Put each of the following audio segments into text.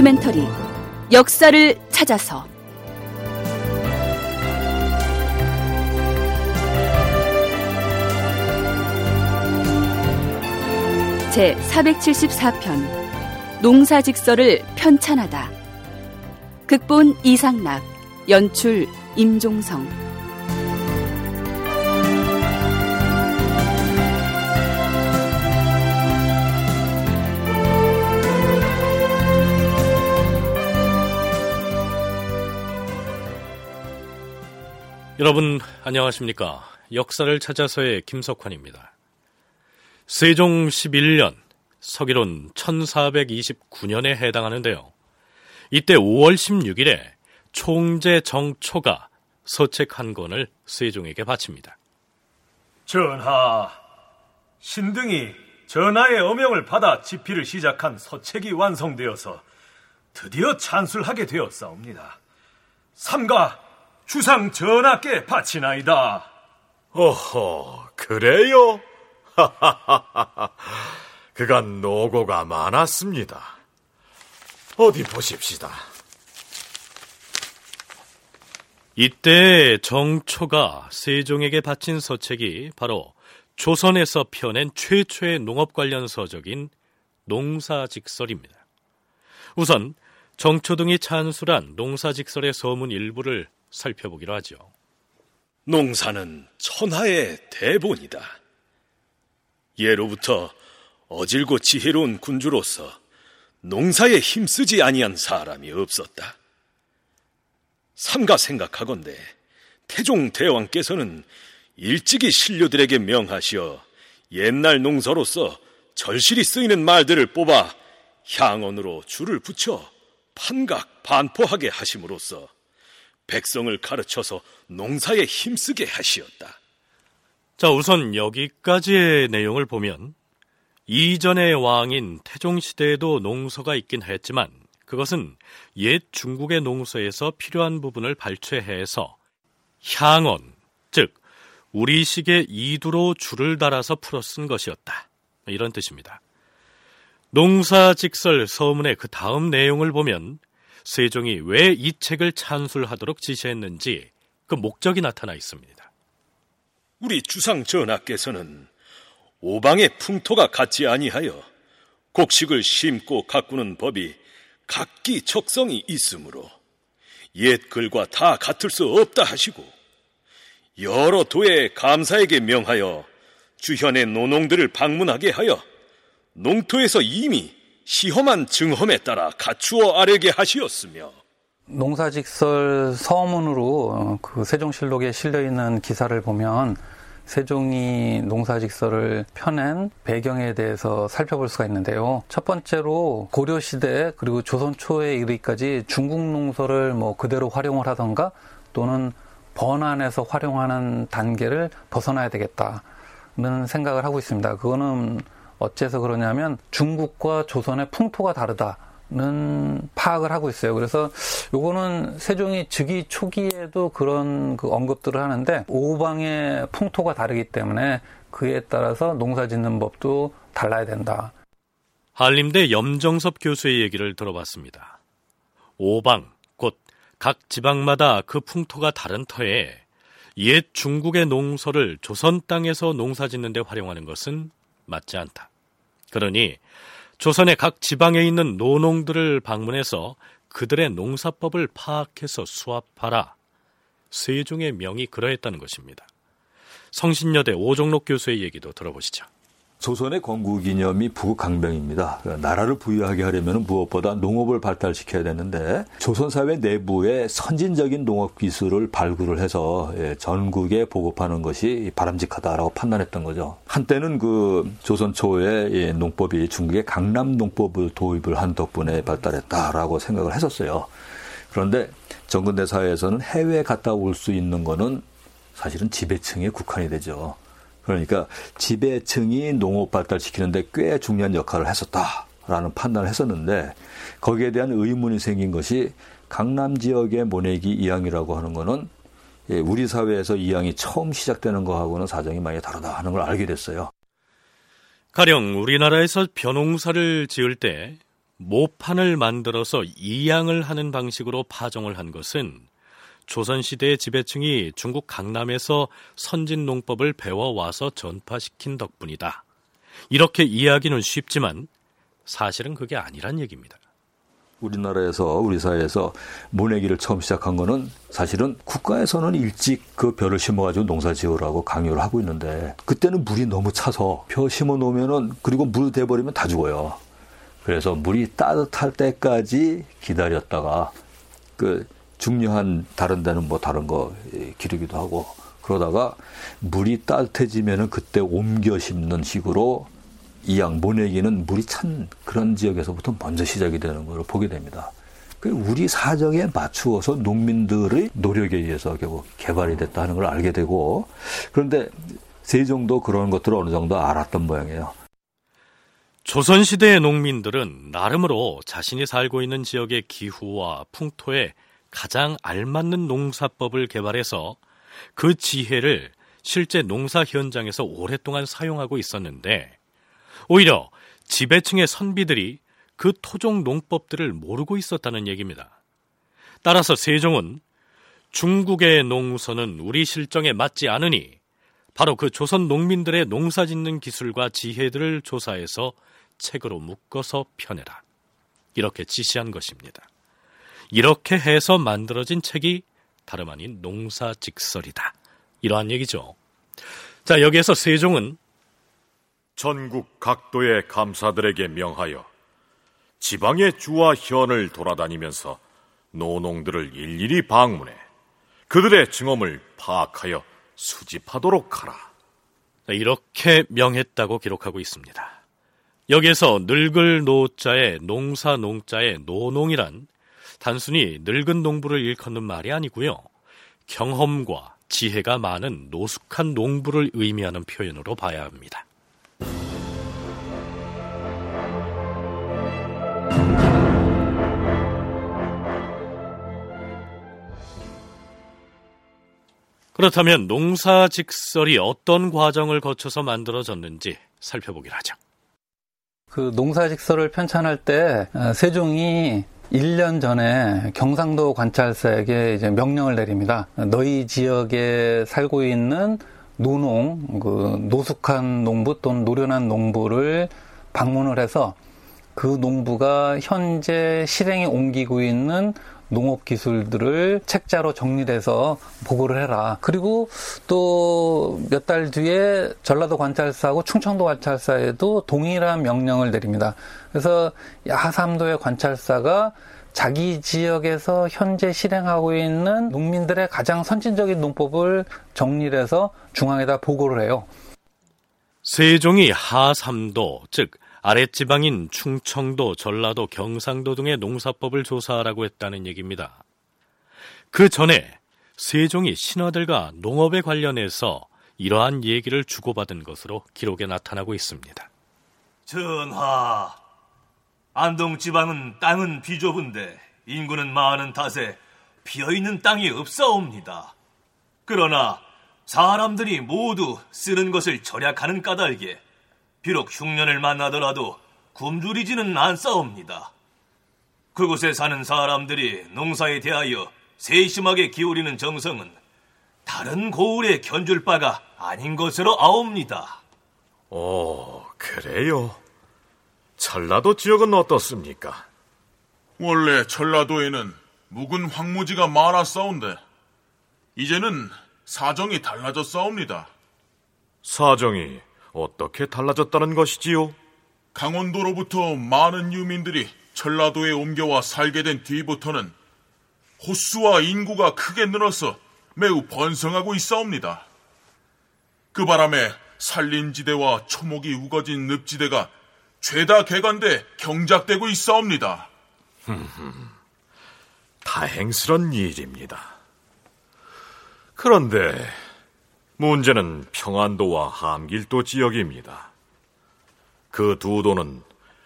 다큐멘터리 역사를 찾아서. 제 474편 농사직설을 편찬하다. 극본 이상락 연출 임종성 여러분 안녕하십니까? 역사를 찾아서의 김석환입니다. 세종 11년 서기론 1429년에 해당하는데요. 이때 5월 16일에 총재 정초가 서책 한 권을 세종에게 바칩니다. 전하, 신등이 전하의 어명을 받아 집필을 시작한 서책이 완성되어서 드디어 찬술하게 되었사옵니다. 삼가 주상 전하께 바치나이다. 어허, 그래요? 그간 노고가 많았습니다. 어디 보십시다. 이때 정초가 세종에게 바친 서책이 바로 조선에서 펴낸 최초의 농업 관련 서적인 농사직설입니다. 우선 정초 등이 찬술한 농사직설의 서문 일부를 살펴보기로 하죠. 농사는 천하의 대본이다. 예로부터 어질고 지혜로운 군주로서 농사에 힘쓰지 아니한 사람이 없었다. 삼가 생각하건대 태종 대왕께서는 일찍이 신료들에게 명하시어 옛날 농서로서 절실히 쓰이는 말들을 뽑아 향언으로 줄을 붙여 판각 반포하게 하심으로써 백성을 가르쳐서 농사에 힘쓰게 하시었다. 자, 우선 여기까지의 내용을 보면 이전의 왕인 태종 시대에도 농서가 있긴 했지만 그것은 옛 중국의 농서에서 필요한 부분을 발췌해서 향언, 즉 우리식의 이두로 줄을 달아서 풀어 쓴 것이었다. 이런 뜻입니다. 농사직설 서문의 그 다음 내용을 보면 세종이 왜 이 책을 찬술하도록 지시했는지 그 목적이 나타나 있습니다. 우리 주상 전하께서는 오방의 풍토가 같지 아니하여 곡식을 심고 가꾸는 법이 각기 적성이 있으므로 옛 글과 다 같을 수 없다 하시고 여러 도의 감사에게 명하여 주현의 노농들을 방문하게 하여 농토에서 이미 시험한 증험에 따라 갖추어 아뢰게 하시었으며 농사직설 서문으로 어, 그 세종실록에 실려 있는 기사를 보면 세종이 농사직설을 펴낸 배경에 대해서 살펴볼 수가 있는데요. 첫 번째로 고려 시대 그리고 조선 초에 이르기까지 중국 농서를 뭐 그대로 활용을 하던가 또는 번안해서 활용하는 단계를 벗어나야 되겠다는 생각을 하고 있습니다. 그거는 어째서 그러냐면 중국과 조선의 풍토가 다르다 는 파악을 하고 있어요. 그래서 요거는 세종이 즉위 초기에도 그런 그 언급들을 하는데 오방의 풍토가 다르기 때문에 그에 따라서 농사 짓는 법도 달라야 된다. 한림대 염정섭 교수의 얘기를 들어봤습니다. 오방, 곧 각 지방마다 그 풍토가 다른 터에 옛 중국의 농서를 조선 땅에서 농사 짓는 데 활용하는 것은 맞지 않다. 그러니 조선의 각 지방에 있는 노농들을 방문해서 그들의 농사법을 파악해서 수합하라. 세종의 명이 그러했다는 것입니다. 성신여대 오종록 교수의 얘기도 들어보시죠. 조선의 건국 이념이 부강병입니다. 나라를 부유하게 하려면 무엇보다 농업을 발달시켜야 되는데 조선 사회 내부에 선진적인 농업 기술을 발굴을 해서 예, 전국에 보급하는 것이 바람직하다라고 판단했던 거죠. 한때는 그 조선 초에 농법이 중국의 강남 농법을 도입을 한 덕분에 발달했다라고 생각을 했었어요. 그런데 정근대 사회에서는 해외에 갔다 올 수 있는 거는 사실은 지배층에 국한이 되죠. 그러니까 지배층이 농업 발달시키는데 꽤 중요한 역할을 했었다라는 판단을 했었는데 거기에 대한 의문이 생긴 것이 강남 지역의 모내기 이양이라고 하는 거는 예, 우리 사회에서 이양이 처음 시작되는 거하고는 사정이 많이 다르다 하는 걸 알게 됐어요. 가령 우리나라에서 벼농사를 지을 때 모판을 만들어서 이양을 하는 방식으로 파종을 한 것은 조선시대의 지배층이 중국 강남에서 선진 농법을 배워와서 전파시킨 덕분이다. 이렇게 이해하기는 쉽지만 사실은 그게 아니란 얘기입니다. 우리나라에서 우리 사회에서 모내기를 처음 시작한 거는 사실은 국가에서는 일찍 그 벼를 심어가지고 농사 지으라고 강요를 하고 있는데 그때는 물이 너무 차서 벼 심어 놓으면은 그리고 물 돼버리면 다 죽어요. 그래서 물이 따뜻할 때까지 기다렸다가 그 중요한 다른 데는 뭐 다른 거 기르기도 하고 그러다가 물이 따뜻해지면은 그때 옮겨 심는 식으로 이 양 모내기는 물이 찬 그런 지역에서부터 먼저 시작이 되는 걸 보게 됩니다. 그 우리 사정에 맞추어서 농민들의 노력에 의해서 결국 개발이 됐다 하는 걸 알게 되고 그런데 세종도 그런 것들을 어느 정도 알았던 모양이에요. 조선시대의 농민들은 나름으로 자신이 살고 있는 지역의 기후와 풍토에 가장 알맞는 농사법을 개발해서 그 지혜를 실제 농사 현장에서 오랫동안 사용하고 있었는데 오히려 지배층의 선비들이 그 토종 농법들을 모르고 있었다는 얘기입니다. 따라서 세종은 중국의 농서는 우리 실정에 맞지 않으니 바로 그 조선 농민들의 농사 짓는 기술과 지혜들을 조사해서 책으로 묶어서 펴내라. 이렇게 지시한 것입니다. 이렇게 해서 만들어진 책이 다름 아닌 농사직설이다. 이러한 얘기죠. 자, 여기에서 세종은 전국 각도의 감사들에게 명하여 지방의 주와 현을 돌아다니면서 노농들을 일일이 방문해 그들의 증언을 파악하여 수집하도록 하라. 이렇게 명했다고 기록하고 있습니다. 여기에서 늙을 노자의 농사 농자의 노농이란 단순히 늙은 농부를 일컫는 말이 아니고요. 경험과 지혜가 많은 노숙한 농부를 의미하는 표현으로 봐야 합니다. 그렇다면 농사 직설이 어떤 과정을 거쳐서 만들어졌는지 살펴보기로 하죠. 그 농사 직설을 편찬할 때 어, 세종이 1년 전에 경상도 관찰사에게 이제 명령을 내립니다. 너희 지역에 살고 있는 노농, 그 노숙한 농부 또는 노련한 농부를 방문을 해서 그 농부가 현재 실행에 옮기고 있는 농업 기술들을 책자로 정리해서 보고를 해라. 그리고 또 몇 달 뒤에 전라도 관찰사하고 충청도 관찰사에도 동일한 명령을 내립니다. 그래서 하삼도의 관찰사가 자기 지역에서 현재 실행하고 있는 농민들의 가장 선진적인 농법을 정리해서 중앙에다 보고를 해요. 세종이 하삼도, 즉 아랫지방인 충청도, 전라도, 경상도 등의 농사법을 조사하라고 했다는 얘기입니다. 그 전에 세종이 신하들과 농업에 관련해서 이러한 얘기를 주고받은 것으로 기록에 나타나고 있습니다. 전하, 안동 지방은 땅은 비좁은데 인구는 많은 탓에 비어있는 땅이 없사옵니다. 그러나 사람들이 모두 쓰는 것을 절약하는 까닭에 비록 흉년을 만나더라도 굶주리지는 않사옵니다. 그곳에 사는 사람들이 농사에 대하여 세심하게 기울이는 정성은 다른 고을에 견줄 바가 아닌 것으로 아옵니다. 오, 그래요? 전라도 지역은 어떻습니까? 원래 전라도에는 묵은 황무지가 많았사온데 이제는 사정이 달라졌사옵니다. 사정이 어떻게 달라졌다는 것이지요? 강원도로부터 많은 유민들이 전라도에 옮겨와 살게 된 뒤부터는 호수와 인구가 크게 늘어서 매우 번성하고 있사옵니다. 그 바람에 산림지대와 초목이 우거진 늪지대가 죄다 개간돼 경작되고 있사옵니다. 다행스런 일입니다. 그런데 문제는 평안도와 함길도 지역입니다. 그 두 도는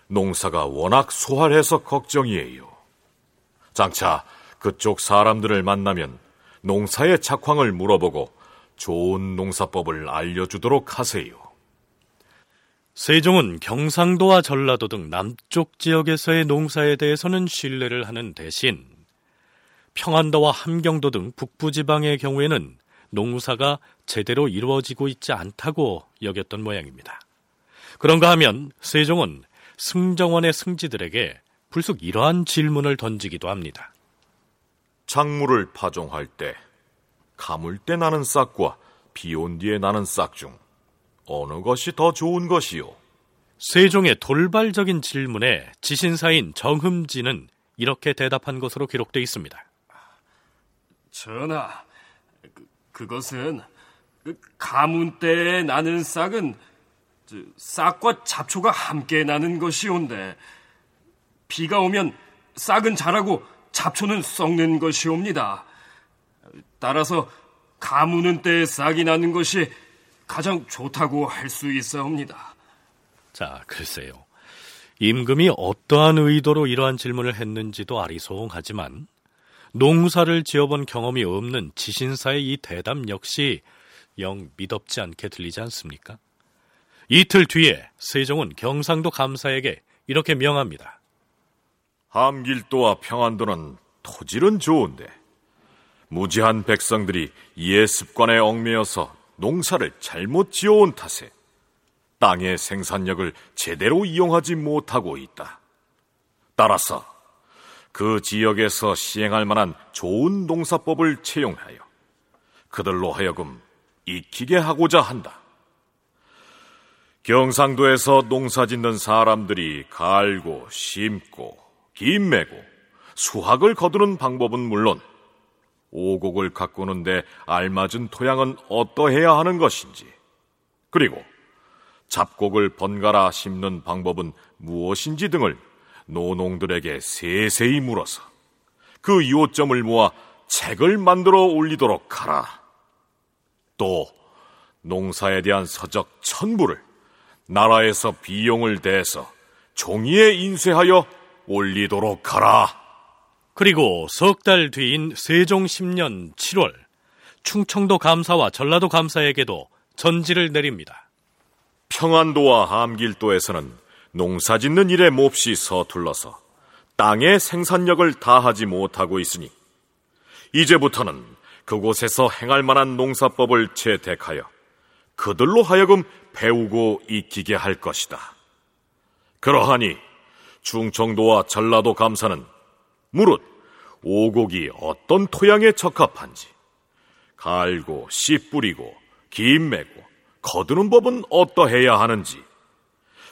농사가 워낙 소활해서 걱정이에요. 장차 그쪽 사람들을 만나면 농사의 작황을 물어보고 좋은 농사법을 알려주도록 하세요. 세종은 경상도와 전라도 등 남쪽 지역에서의 농사에 대해서는 신뢰를 하는 대신 평안도와 함경도 등 북부 지방의 경우에는 농사가 제대로 이루어지고 있지 않다고 여겼던 모양입니다. 그런가 하면 세종은 승정원의 승지들에게 불쑥 이러한 질문을 던지기도 합니다. 작물을 파종할 때 가물 때 나는 싹과 비온 뒤에 나는 싹 중 어느 것이 더 좋은 것이요? 세종의 돌발적인 질문에 지신사인 정흠지는 이렇게 대답한 것으로 기록되어 있습니다. 전하, 그, 것은 그 가문 때에 나는 싹은 싹과 잡초가 함께 나는 것이온데 비가 오면 싹은 자라고 잡초는 썩는 것이옵니다. 따라서 가무는 때에 싹이 나는 것이 가장 좋다고 할 수 있사옵니다. 자, 글쎄요. 임금이 어떠한 의도로 이러한 질문을 했는지도 아리송하지만 농사를 지어본 경험이 없는 지신사의 이 대답 역시 영 미덥지 않게 들리지 않습니까? 이틀 뒤에 세종은 경상도 감사에게 이렇게 명합니다. 함길도와 평안도는 토질은 좋은데 무지한 백성들이 이해 습관에 얽매여서 농사를 잘못 지어온 탓에 땅의 생산력을 제대로 이용하지 못하고 있다. 따라서 그 지역에서 시행할 만한 좋은 농사법을 채용하여 그들로 하여금 익히게 하고자 한다. 경상도에서 농사 짓는 사람들이 갈고 심고 김매고 수확을 거두는 방법은 물론 오곡을 가꾸는데 알맞은 토양은 어떠해야 하는 것인지 그리고 잡곡을 번갈아 심는 방법은 무엇인지 등을 노농들에게 세세히 물어서 그 요점을 모아 책을 만들어 올리도록 하라. 또 농사에 대한 서적 천부를 나라에서 비용을 대서 종이에 인쇄하여 올리도록 하라. 그리고 석 달 뒤인 세종 10년 7월 충청도 감사와 전라도 감사에게도 전지를 내립니다. 평안도와 함길도에서는 농사 짓는 일에 몹시 서툴러서 땅의 생산력을 다하지 못하고 있으니 이제부터는 그곳에서 행할 만한 농사법을 채택하여 그들로 하여금 배우고 익히게 할 것이다. 그러하니 충청도와 전라도 감사는 무릇 오곡이 어떤 토양에 적합한지 갈고 씨 뿌리고 김 매고 거두는 법은 어떠해야 하는지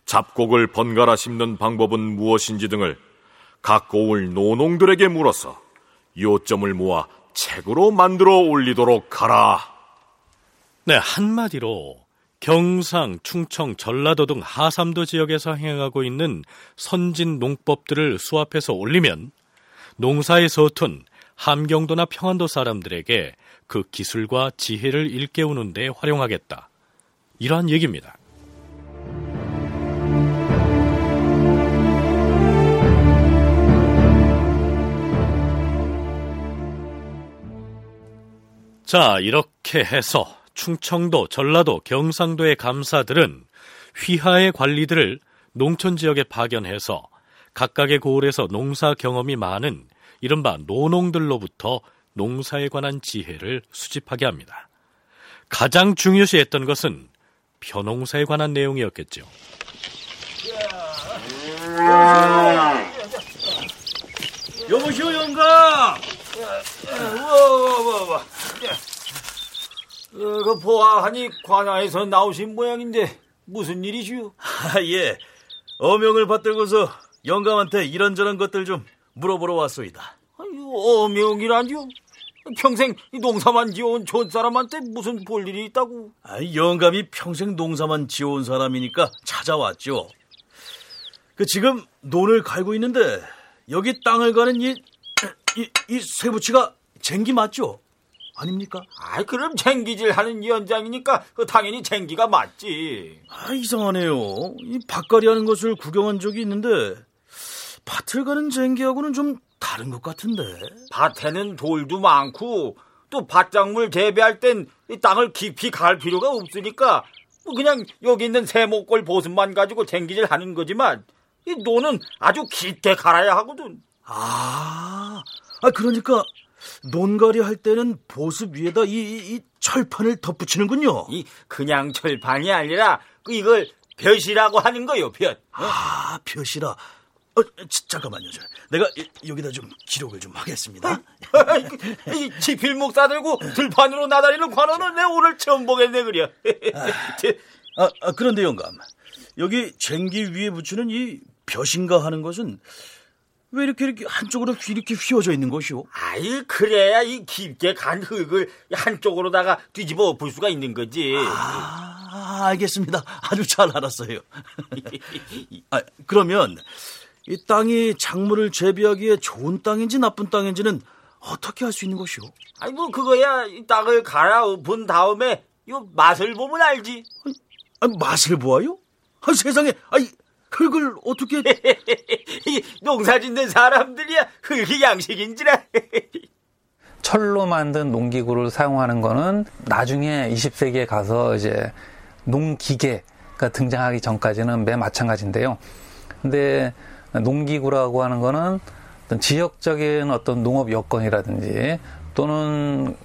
잡곡을 번갈아 심는 방법은 무엇인지 등을 각 고을 노농들에게 물어서 요점을 모아 책으로 만들어 올리도록 하라. 네, 한마디로 경상, 충청, 전라도 등 하삼도 지역에서 행하고 있는 선진 농법들을 수합해서 올리면 농사에 서툰 함경도나 평안도 사람들에게 그 기술과 지혜를 일깨우는 데 활용하겠다. 이러한 얘기입니다. 자, 이렇게 해서 충청도, 전라도, 경상도의 감사들은 휘하의 관리들을 농촌 지역에 파견해서 각각의 고을에서 농사 경험이 많은 이른바 노농들로부터 농사에 관한 지혜를 수집하게 합니다. 가장 중요시했던 것은 벼농사에 관한 내용이었겠죠. 여보시오 영감. 와와와 와. 어, 그 보아하니 관아에서 나오신 모양인데 무슨 일이시오? 아, 예. 어명을 받들고서 영감한테 이런저런 것들 좀 물어보러 왔소이다. 아유, 어명이라니요? 평생 농사만 지어온 좋은 사람한테 무슨 볼 일이 있다고? 아, 영감이 평생 농사만 지어온 사람이니까 찾아왔죠. 그 지금 논을 갈고 있는데 여기 땅을 가는 이, 이, 이 쇠붙이가 쟁기 맞죠? 아닙니까? 아, 그럼 쟁기질 하는 연장이니까 그 당연히 쟁기가 맞지. 아, 이상하네요. 이 밭갈이 하는 것을 구경한 적이 있는데 밭을 가는 쟁기하고는 좀 다른 것 같은데. 밭에는 돌도 많고 또 밭작물 재배할 땐이 땅을 깊이 갈 필요가 없으니까 뭐 그냥 여기 있는 세목골 보습만 가지고 쟁기질 하는 거지만 이 노는 아주 깊게 갈아야 하거든. 아, 아 그러니까 논가리 할 때는 보습 위에다 이, 이, 이 철판을 덧붙이는군요. 이 그냥 철판이 아니라 그 이걸 벼이라고 하는 거요, 벼. 아, 벼이라. 어, 잠깐만요. 저. 내가 여기다 좀 기록을 좀 하겠습니다. 이 지필 목사 들고 들판으로 나다니는 관원은 내 오늘 처음 보겠네 그려. 아, 아, 그런데 영감, 여기 쟁기 위에 붙이는 이 벼신가 하는 것은 왜 이렇게 이렇게 한쪽으로 이렇게 휘어져 있는 것이오? 아이 그래야 이 깊게 간 흙을 한쪽으로다가 뒤집어 볼 수가 있는 거지. 아, 알겠습니다. 아주 잘 알았어요. 아, 그러면 이 땅이 작물을 재배하기에 좋은 땅인지 나쁜 땅인지는 어떻게 알수 있는 것이오? 아니 뭐 그거야 이 땅을 갈아 본 다음에 요 맛을 보면 알지. 아니, 맛을 보아요? 아, 세상에, 아이 흙을 어떻게 농사 짓는 사람들이야 흙이 양식인지라. 철로 만든 농기구를 사용하는 거는 나중에 20세기에 가서 이제 농기계가 등장하기 전까지는 매 마찬가지인데요. 근데 농기구라고 하는 거는 어떤 지역적인 어떤 농업 여건이라든지 또는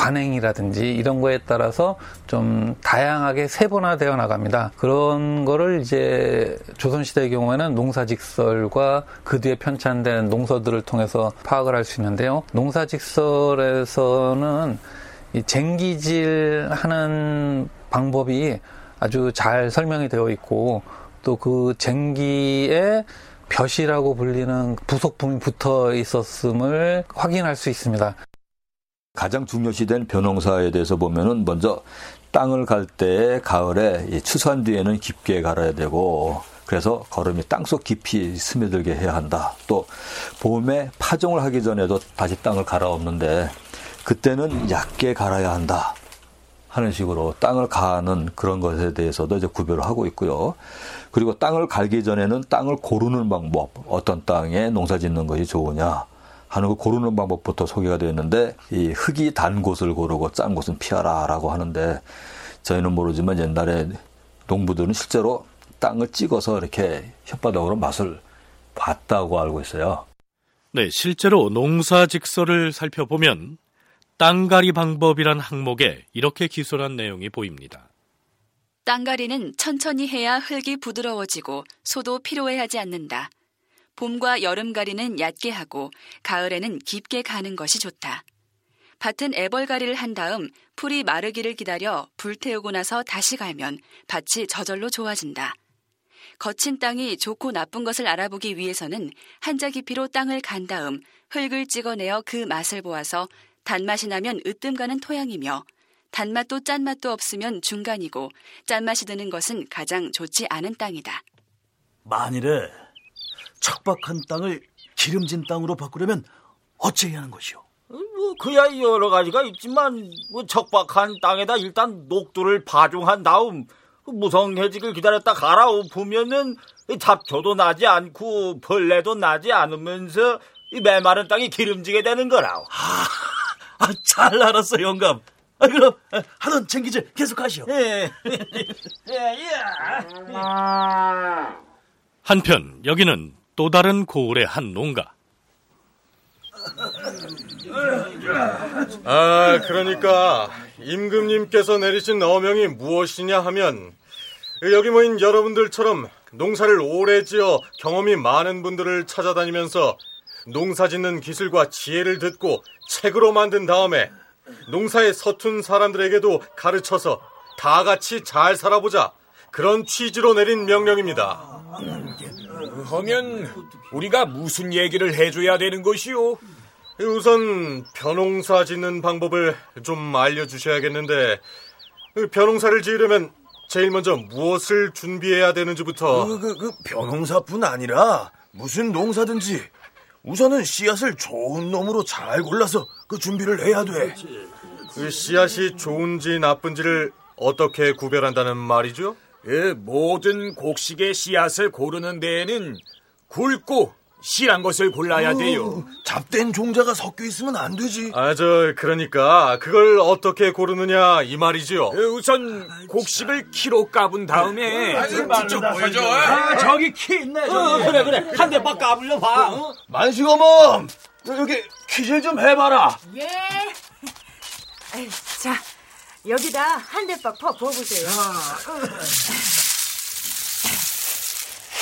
관행이라든지 이런 거에 따라서 좀 다양하게 세분화되어 나갑니다. 그런 거를 이제 조선시대의 경우에는 농사직설과 그 뒤에 편찬된 농서들을 통해서 파악을 할 수 있는데요. 농사직설에서는 이 쟁기질 하는 방법이 아주 잘 설명이 되어 있고 또 그 쟁기에 벼이라고 불리는 부속품이 붙어 있었음을 확인할 수 있습니다. 가장 중요시된 벼농사에 대해서 보면은 먼저 땅을 갈 때 가을에 추수한 뒤에는 깊게 갈아야 되고 그래서 걸음이 땅속 깊이 스며들게 해야 한다. 또 봄에 파종을 하기 전에도 다시 땅을 갈아엎는데 그때는 얕게 갈아야 한다. 하는 식으로 땅을 가는 그런 것에 대해서도 이제 구별을 하고 있고요. 그리고 땅을 갈기 전에는 땅을 고르는 방법, 어떤 땅에 농사 짓는 것이 좋으냐 하는 거 고르는 방법부터 소개가 되어 있는데 이 흙이 단 곳을 고르고 짠 곳은 피하라라고 하는데 저희는 모르지만 옛날에 농부들은 실제로 땅을 찍어서 이렇게 혓바닥으로 맛을 봤다고 알고 있어요. 네, 실제로 농사 직설을 살펴보면 땅가리 방법이란 항목에 이렇게 기술한 내용이 보입니다. 땅가리는 천천히 해야 흙이 부드러워지고 소도 필요해하지 않는다. 봄과 여름 가리는 얕게 하고 가을에는 깊게 가는 것이 좋다. 밭은 애벌가리를 한 다음 풀이 마르기를 기다려 불태우고 나서 다시 갈면 밭이 저절로 좋아진다. 거친 땅이 좋고 나쁜 것을 알아보기 위해서는 한자 깊이로 땅을 간 다음 흙을 찍어내어 그 맛을 보아서 단맛이 나면 으뜸 가는 토양이며 단맛도 짠맛도 없으면 중간이고 짠맛이 드는 것은 가장 좋지 않은 땅이다. 만일에 척박한 땅을 기름진 땅으로 바꾸려면 어찌 해야 하는 것이오? 뭐 그야 여러 가지가 있지만 뭐 척박한 땅에다 일단 녹두를 파종한 다음 무성해지길 기다렸다 갈아엎으면은 잡초도 나지 않고 벌레도 나지 않으면서 이 메마른 땅이 기름지게 되는 거라. 아, 아, 잘 알았어 영감. 아, 그럼 하던 챙기질 계속하시오. 예. 예, 예. 한편 여기는 또 다른 고을의 한 농가. 아, 그러니까 임금님께서 내리신 어명이 무엇이냐 하면 여기 모인 여러분들처럼 농사를 오래 지어 경험이 많은 분들을 찾아다니면서 농사 짓는 기술과 지혜를 듣고 책으로 만든 다음에 농사에 서툰 사람들에게도 가르쳐서 다 같이 잘 살아보자. 그런 취지로 내린 명령입니다. 하면 우리가 무슨 얘기를 해줘야 되는 것이오? 우선 벼농사 짓는 방법을 좀 알려주셔야겠는데 벼농사를 지으려면 제일 먼저 무엇을 준비해야 되는지부터 그, 그, 그 벼농사뿐 아니라 무슨 농사든지 우선은 씨앗을 좋은 놈으로 잘 골라서 그 준비를 해야 돼. 그 씨앗이 좋은지 나쁜지를 어떻게 구별한다는 말이죠? 예, 모든 곡식의 씨앗을 고르는 데에는 굵고 실한 것을 골라야 돼요. 잡된 종자가 섞여 있으면 안 되지. 아, 저, 그러니까, 그걸 어떻게 고르느냐, 이 말이지요. 우선 곡식을 키로 까분 다음에. 직접 보여줘. 아, 저기 키 있네. 저기. 그래, 그래. 한 대 빡 까불려 봐. 어? 만식어멈! 여기 퀴즈 좀 해봐라. 예. 자, 여기다 한 대박 퍼 부어보세요.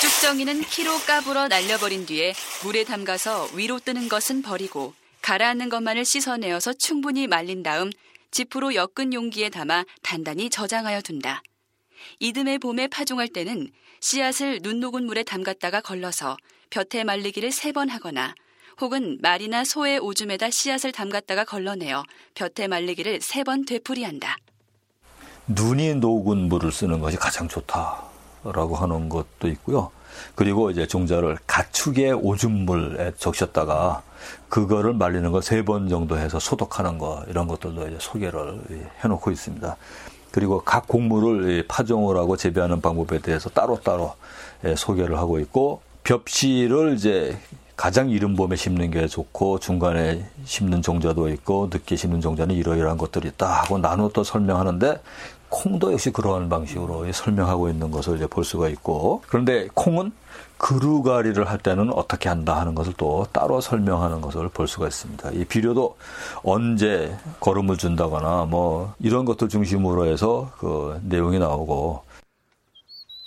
쭉정이는 키로 까불어 날려버린 뒤에 물에 담가서 위로 뜨는 것은 버리고 가라앉는 것만을 씻어내어서 충분히 말린 다음 지프로 엮은 용기에 담아 단단히 저장하여 둔다. 이듬해 봄에 파종할 때는 씨앗을 눈 녹은 물에 담갔다가 걸러서 볕에 말리기를 세 번 하거나 혹은 말이나 소의 오줌에다 씨앗을 담갔다가 걸러내어 볕에 말리기를 세 번 되풀이한다. 눈이 녹은 물을 쓰는 것이 가장 좋다라고 하는 것도 있고요. 그리고 이제 종자를 가축의 오줌물에 적셨다가 그거를 말리는 거 세 번 정도 해서 소독하는 거 이런 것들도 이제 소개를 해놓고 있습니다. 그리고 각 곡물을 파종을 하고 재배하는 방법에 대해서 따로따로 소개를 하고 있고 벽시를 이제 가장 이른 봄에 심는 게 좋고 중간에 심는 종자도 있고 늦게 심는 종자는 이러이러한 것들이 있다 하고 나눠 또 설명하는데 콩도 역시 그러한 방식으로 설명하고 있는 것을 이제 볼 수가 있고 그런데 콩은 그루가리를 할 때는 어떻게 한다 하는 것을 또 따로 설명하는 것을 볼 수가 있습니다. 이 비료도 언제 거름을 준다거나 뭐 이런 것들 중심으로 해서 그 내용이 나오고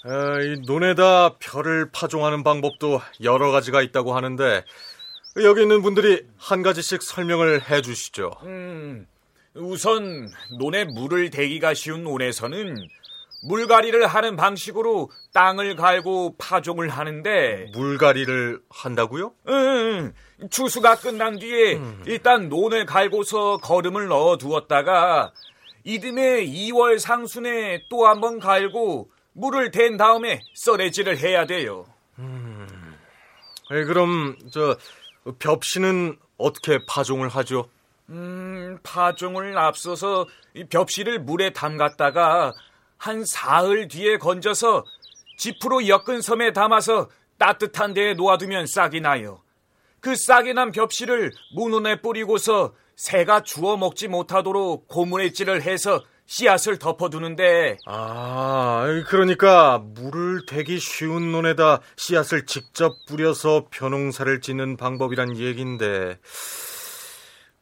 아, 이 논에다 별을 파종하는 방법도 여러 가지가 있다고 하는데 여기 있는 분들이 한 가지씩 설명을 해 주시죠. 음, 우선 논에 물을 대기가 쉬운 논에서는 물갈이를 하는 방식으로 땅을 갈고 파종을 하는데 물갈이를 한다고요? 응, 추수가 끝난 뒤에 음. 일단 논을 갈고서 거름을 넣어 두었다가 이듬해 2월 상순에 또 한 번 갈고 물을 댄 다음에 썰해질을 해야 돼요. 음. 에 그럼 저 벽씨는 어떻게 파종을 하죠? 음, 파종을 앞서서 벽씨를 물에 담갔다가 한 사흘 뒤에 건져서 지프로 엮은 섬에 담아서 따뜻한 데에 놓아두면 싹이 나요. 그 싹이 난 벽씨를 문온에 뿌리고서 새가 주워 먹지 못하도록 고무의질을 해서 씨앗을 덮어두는데. 아 그러니까 물을 대기 쉬운 논에다 씨앗을 직접 뿌려서 벼농사를 짓는 방법이란 얘긴데.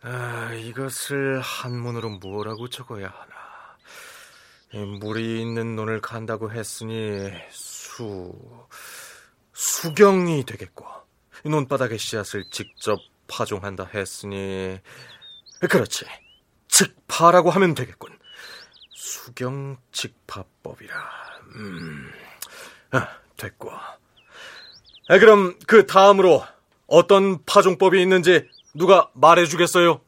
아 이것을 한문으로 뭐라고 적어야 하나. 물이 있는 논을 간다고 했으니 수 수경이 되겠고 논바닥에 씨앗을 직접 파종한다 했으니. 그렇지. 즉파라고 하면 되겠군 수경직파법이라. 음, 아, 됐고. 아, 그럼 그 다음으로 어떤 파종법이 있는지 누가 말해 주겠어요?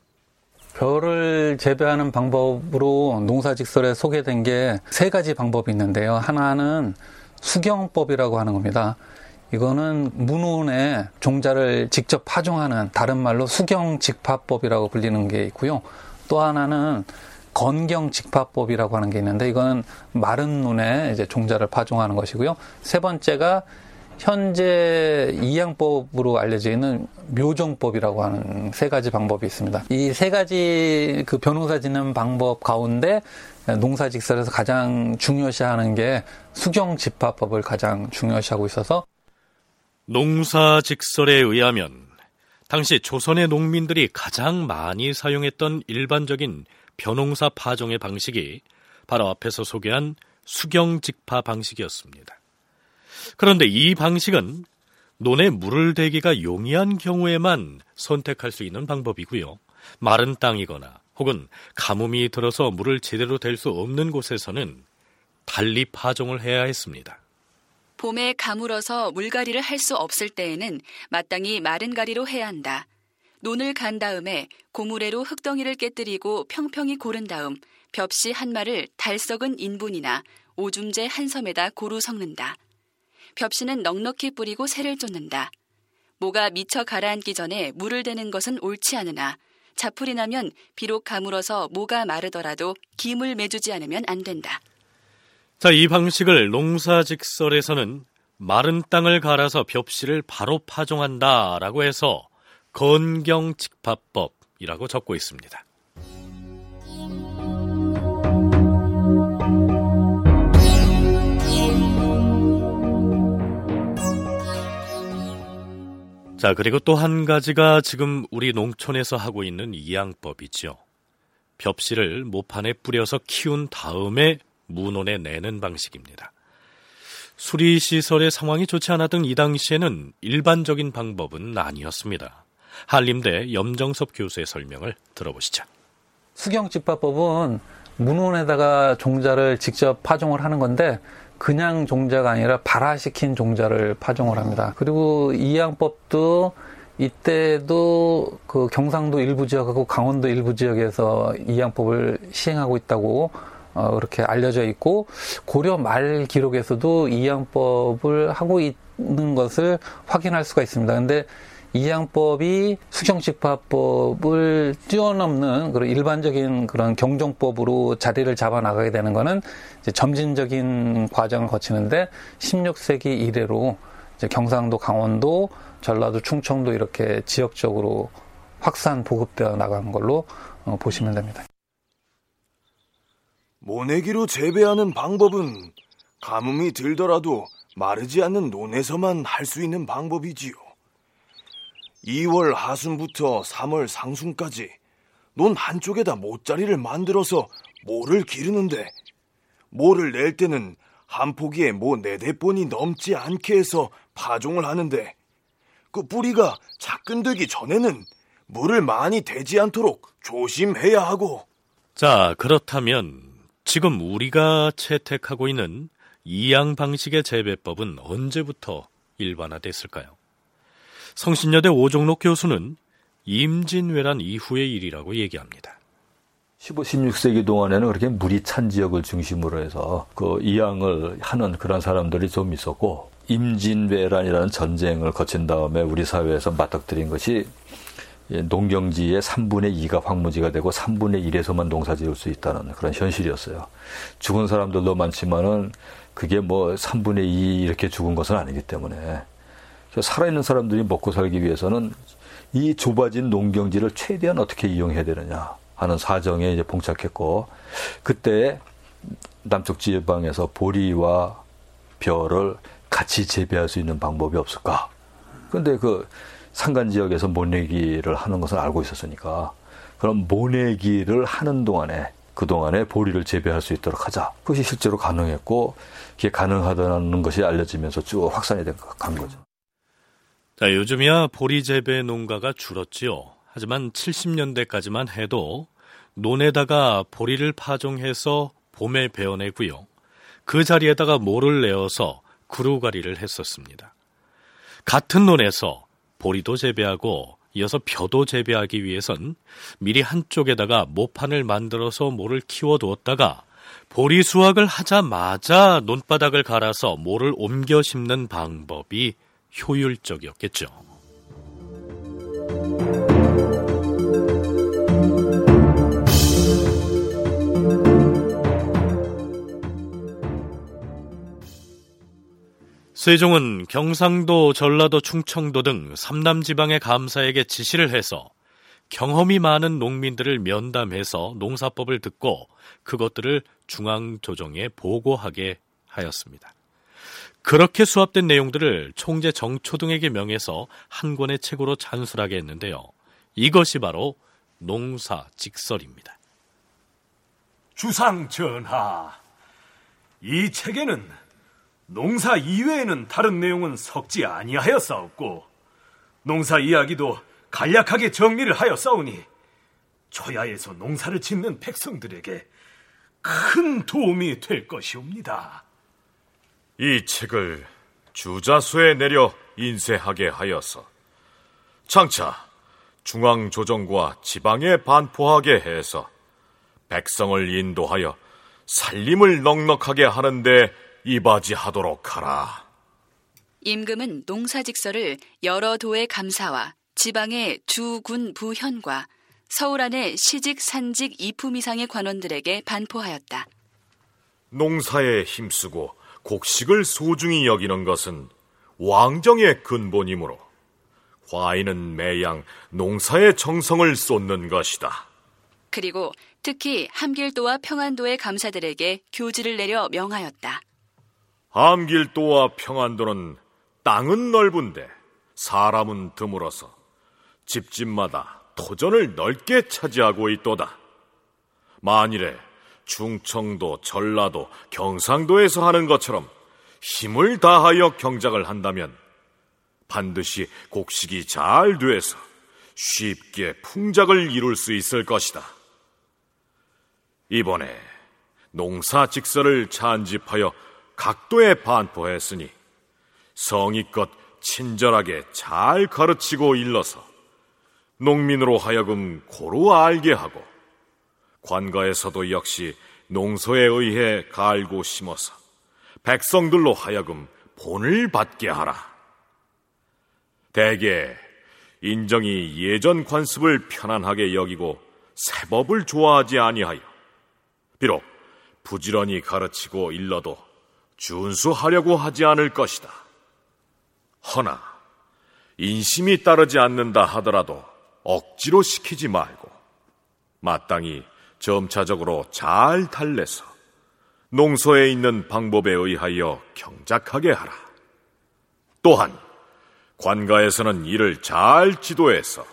별을 재배하는 방법으로 농사직설에 소개된 게 세 가지 방법이 있는데요. 하나는 수경법이라고 하는 겁니다. 이거는 문온에 종자를 직접 파종하는 다른 말로 수경직파법이라고 불리는 게 있고요. 또 하나는 건경 직파법이라고 하는 게 있는데 이거는 마른 눈에 이제 종자를 파종하는 것이고요. 세 번째가 현재 이양법으로 알려져 있는 묘종법이라고 하는 세 가지 방법이 있습니다. 이 세 가지 그 변호사 짓는 방법 가운데 농사직설에서 가장 중요시하는 게 수경집화법을 가장 중요시하고 있어서 농사직설에 의하면 당시 조선의 농민들이 가장 많이 사용했던 일반적인 벼농사 파종의 방식이 바로 앞에서 소개한 수경직파 방식이었습니다. 그런데 이 방식은 논에 물을 대기가 용이한 경우에만 선택할 수 있는 방법이고요. 마른 땅이거나 혹은 가뭄이 들어서 물을 제대로 댈 수 없는 곳에서는 달리 파종을 해야 했습니다. 봄에 가물어서 물갈이를 할 수 없을 때에는 마땅히 마른 가리로 해야 한다. 논을 간 다음에 고무래로 흙덩이를 깨뜨리고 평평히 고른 다음 벽시 한 마를 달 썩은 인분이나 오줌제 한 섬에다 고루 섞는다. 벽시는 넉넉히 뿌리고 새를 쫓는다. 모가 미처 가라앉기 전에 물을 대는 것은 옳지 않으나 자풀이 나면 비록 가물어서 모가 마르더라도 김을 매주지 않으면 안 된다. 자, 이 방식을 농사직설에서는 마른 땅을 갈아서 벽실을 바로 파종한다라고 해서 건경직파법이라고 적고 있습니다. 자, 그리고 또 한 가지가 지금 우리 농촌에서 하고 있는 이양법이죠. 벽실을 모판에 뿌려서 키운 다음에 문온에 내는 방식입니다. 수리 시설의 상황이 좋지 않았던 이 당시에는 일반적인 방법은 아니었습니다. 한림대 염정섭 교수의 설명을 들어보시죠. 수경집화법은 문온에다가 종자를 직접 파종을 하는 건데 그냥 종자가 아니라 발화시킨 종자를 파종을 합니다. 그리고 이양법도 이때도 그 경상도 일부 지역하고 강원도 일부 지역에서 이양법을 시행하고 있다고 어, 그렇게 알려져 있고 고려 말 기록에서도 이양법을 하고 있는 것을 확인할 수가 있습니다. 근데 이양법이 수경식파법을 뛰어넘는 그런 일반적인 그런 경종법으로 자리를 잡아 나가게 되는 것은 점진적인 과정을 거치는데 16세기 이래로 경상도, 강원도, 전라도, 충청도 이렇게 지역적으로 확산 보급되어 나간 걸로 어, 보시면 됩니다. 모내기로 재배하는 방법은 가뭄이 들더라도 마르지 않는 논에서만 할 수 있는 방법이지요. 2월 하순부터 3월 상순까지 논 한쪽에다 모짜리를 만들어서 모를 기르는데? 모를 낼 때는 한 포기에 모 네대 번이 넘지 않게 해서 파종을 하는데? 그 뿌리가 작근되기 전에는 물을 많이 대지 않도록 조심해야 하고. 자 그렇다면 지금 우리가 채택하고 있는 이양 방식의 재배법은 언제부터 일반화됐을까요? 성신여대 오종록 교수는 임진왜란 이후의 일이라고 얘기합니다. 15, 16세기 동안에는 그렇게 물이 찬 지역을 중심으로 해서 그 이양을 하는 그런 사람들이 좀 있었고 임진왜란이라는 전쟁을 거친 다음에 우리 사회에서 맞닥뜨린 것이 농경지의 3분의 2가 황무지가 되고 3분의 1에서만 농사 지을 수 있다는 그런 현실이었어요. 죽은 사람들도 많지만은 그게 뭐 3분의 2 이렇게 죽은 것은 아니기 때문에 살아있는 사람들이 먹고 살기 위해서는 이 좁아진 농경지를 최대한 어떻게 이용해야 되느냐 하는 사정에 이제 봉착했고 그때 남쪽 지방에서 보리와 벼를 같이 재배할 수 있는 방법이 없을까? 근데 그 산간 지역에서 모내기를 하는 것을 알고 있었으니까 그럼 모내기를 하는 동안에 그 동안에 보리를 재배할 수 있도록 하자. 그것이 실제로 가능했고 그게 가능하다는 것이 알려지면서 쭉 확산이 된간 거죠. 자, 요즘이야 보리 재배 농가가 줄었지요. 하지만 70년대까지만 해도 논에다가 보리를 파종해서 봄에 베어내고요. 그 자리에다가 모를 내어서 구루가리를 했었습니다. 같은 논에서 보리도 재배하고 이어서 벼도 재배하기 위해선 미리 한쪽에다가 모판을 만들어서 모를 키워두었다가 보리 수확을 하자마자 논바닥을 갈아서 모를 옮겨 심는 방법이 효율적이었겠죠. 세종은 경상도, 전라도, 충청도 등 삼남 지방의 감사에게 지시를 해서 경험이 많은 농민들을 면담해서 농사법을 듣고 그것들을 중앙조정에 보고하게 하였습니다. 그렇게 수합된 내용들을 총재 정초등에게 명해서 한 권의 책으로 잔술하게 했는데요. 이것이 바로 농사 직설입니다. 주상 전하, 이 책에는 농사 이외에는 다른 내용은 섞지 아니하였사옵고 농사 이야기도 간략하게 정리를 하였사오니 초야에서 농사를 짓는 백성들에게 큰 도움이 될 것이옵니다. 이 책을 주자수에 내려 인쇄하게 하여서 장차 중앙조정과 지방에 반포하게 해서 백성을 인도하여 살림을 넉넉하게 하는데 이바지하도록 하라. 임금은 농사직서를 여러 도의 감사와 지방의 주, 군, 부현과 서울 안의 시직, 산직, 이품 이상의 관원들에게 반포하였다. 농사에 힘쓰고 곡식을 소중히 여기는 것은 왕정의 근본이므로 과인은 매양 농사의 정성을 쏟는 것이다. 그리고 특히 함길도와 평안도의 감사들에게 교지를 내려 명하였다. 함길도와 평안도는 땅은 넓은데 사람은 드물어서 집집마다 토전을 넓게 차지하고 있도다. 만일에 충청도, 전라도, 경상도에서 하는 것처럼 힘을 다하여 경작을 한다면 반드시 곡식이 잘 돼서 쉽게 풍작을 이룰 수 있을 것이다. 이번에 농사 직서를 찬집하여 각도에 반포했으니 성의껏 친절하게 잘 가르치고 일러서 농민으로 하여금 고루 알게 하고 관가에서도 역시 농소에 의해 갈고 심어서 백성들로 하여금 본을 받게 하라. 대개 인정이 예전 관습을 편안하게 여기고 세법을 좋아하지 아니하여 비록 부지런히 가르치고 일러도 준수하려고 하지 않을 것이다. 허나 인심이 따르지 않는다 하더라도 억지로 시키지 말고 마땅히 점차적으로 잘 달래서 농소에 있는 방법에 의하여 경작하게 하라. 또한 관가에서는 이를 잘 지도해서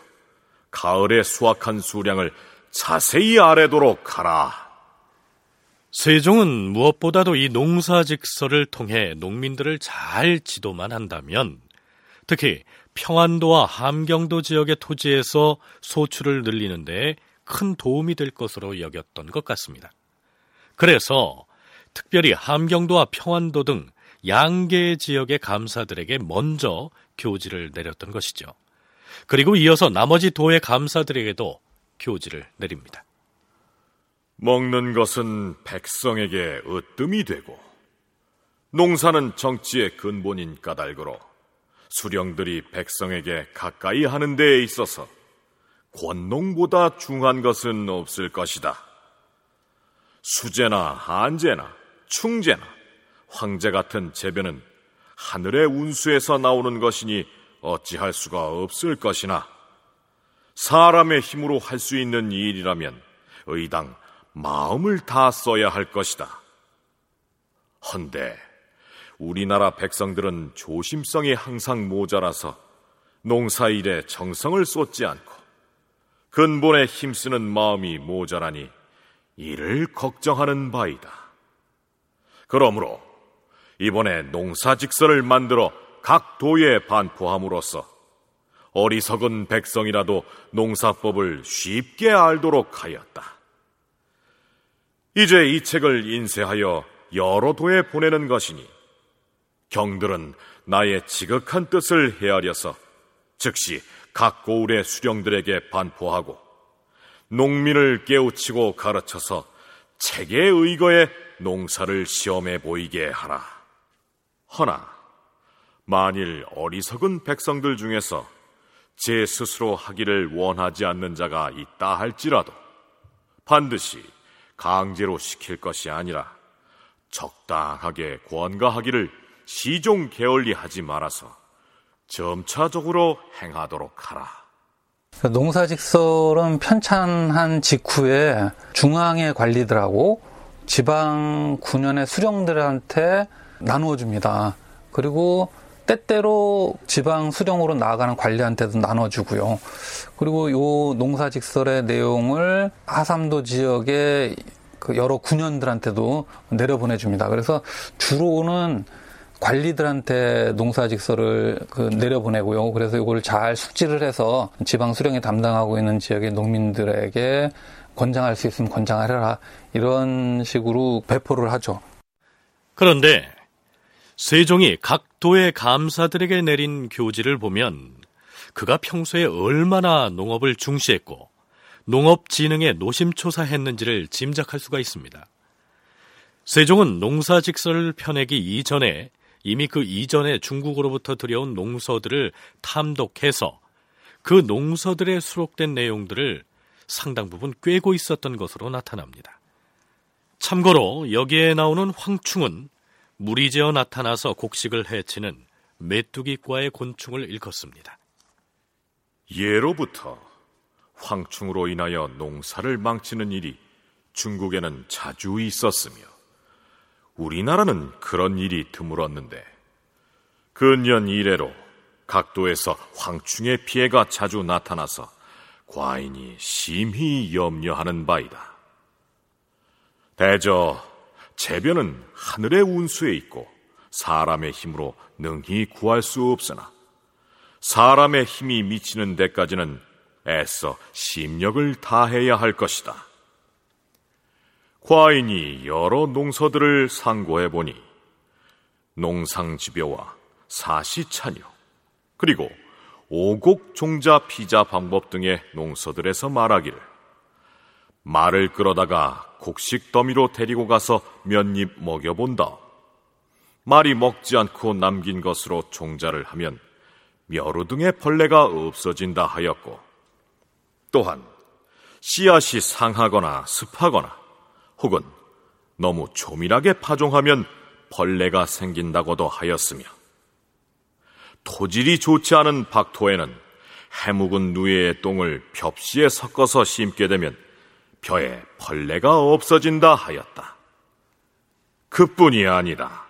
가을에 수확한 수량을 자세히 아래도록 하라. 세종은 무엇보다도 이 농사직서를 통해 농민들을 잘 지도만 한다면 특히 평안도와 함경도 지역의 토지에서 소출을 늘리는데 큰 도움이 될 것으로 여겼던 것 같습니다. 그래서 특별히 함경도와 평안도 등 양계 지역의 감사들에게 먼저 교지를 내렸던 것이죠. 그리고 이어서 나머지 도의 감사들에게도 교지를 내립니다. 먹는 것은 백성에게 으뜸이 되고 농사는 정치의 근본인 까닭으로 수령들이 백성에게 가까이 하는 데에 있어서 권농보다 중한 것은 없을 것이다. 수제나 한제나 충제나 황제 같은 재변은 하늘의 운수에서 나오는 것이니 어찌할 수가 없을 것이나 사람의 힘으로 할 수 있는 일이라면 의당 마음을 다 써야 할 것이다. 헌데 우리나라 백성들은 조심성이 항상 모자라서 농사일에 정성을 쏟지 않고 근본에 힘쓰는 마음이 모자라니 이를 걱정하는 바이다. 그러므로 이번에 농사직서를 만들어 각 도에 반포함으로써 어리석은 백성이라도 농사법을 쉽게 알도록 하였다. 이제 이 책을 인쇄하여 여러 도에 보내는 것이니 경들은 나의 지극한 뜻을 헤아려서 즉시 각 고을의 수령들에게 반포하고 농민을 깨우치고 가르쳐서 책에 의거해 농사를 시험해 보이게 하라. 허나 만일 어리석은 백성들 중에서 제 스스로 하기를 원하지 않는 자가 있다 할지라도 반드시 강제로 시킬 것이 아니라 적당하게 권가하기를 시종 게을리 하지 말아서 점차적으로 행하도록 하라. 농사직설은 편찬한 직후에 중앙의 관리들하고 지방 군현의 수령들한테 나누어 줍니다. 그리고 때때로 지방 수령으로 나아가는 관리한테도 나눠주고요. 그리고 요 농사직설의 내용을 하삼도 지역의 그 여러 군현들한테도 내려보내줍니다. 그래서 주로는 관리들한테 농사직서를 그 내려보내고요. 그래서 이걸 잘 숙지를 해서 지방 수령이 담당하고 있는 지역의 농민들에게 권장할 수 있으면 권장하라 이런 식으로 배포를 하죠. 그런데 세종이 각 도의 감사들에게 내린 교지를 보면 그가 평소에 얼마나 농업을 중시했고 농업 진흥에 노심초사했는지를 짐작할 수가 있습니다. 세종은 농사직서를 펴내기 이전에 이미 그 이전에 중국으로부터 들여온 농서들을 탐독해서 그 농서들에 수록된 내용들을 상당 부분 꿰고 있었던 것으로 나타납니다. 참고로 여기에 나오는 황충은 무리지어 나타나서 곡식을 해치는 메뚜기과의 곤충을 일컫습니다. 예로부터 황충으로 인하여 농사를 망치는 일이 중국에는 자주 있었으며 우리나라는 그런 일이 드물었는데 근년 이래로 각도에서 황충의 피해가 자주 나타나서 과인이 심히 염려하는 바이다. 대저 재변은 하늘의 운수에 있고 사람의 힘으로 능히 구할 수 없으나 사람의 힘이 미치는 데까지는 애써 심력을 다해야 할 것이다. 과인이 여러 농서들을 상고해 보니 농상집여와 사시찬유 그리고 오곡 종자 피자 방법 등의 농서들에서 말하기를 말을 끌어다가 곡식 더미로 데리고 가서 몇 입 먹여본다. 말이 먹지 않고 남긴 것으로 종자를 하면 멸우 등의 벌레가 없어진다 하였고 또한 씨앗이 상하거나 습하거나 혹은 너무 조밀하게 파종하면 벌레가 생긴다고도 하였으며 토질이 좋지 않은 박토에는 해묵은 누에의 똥을 벽시에 섞어서 심게 되면 벼에 벌레가 없어진다 하였다. 그뿐이 아니라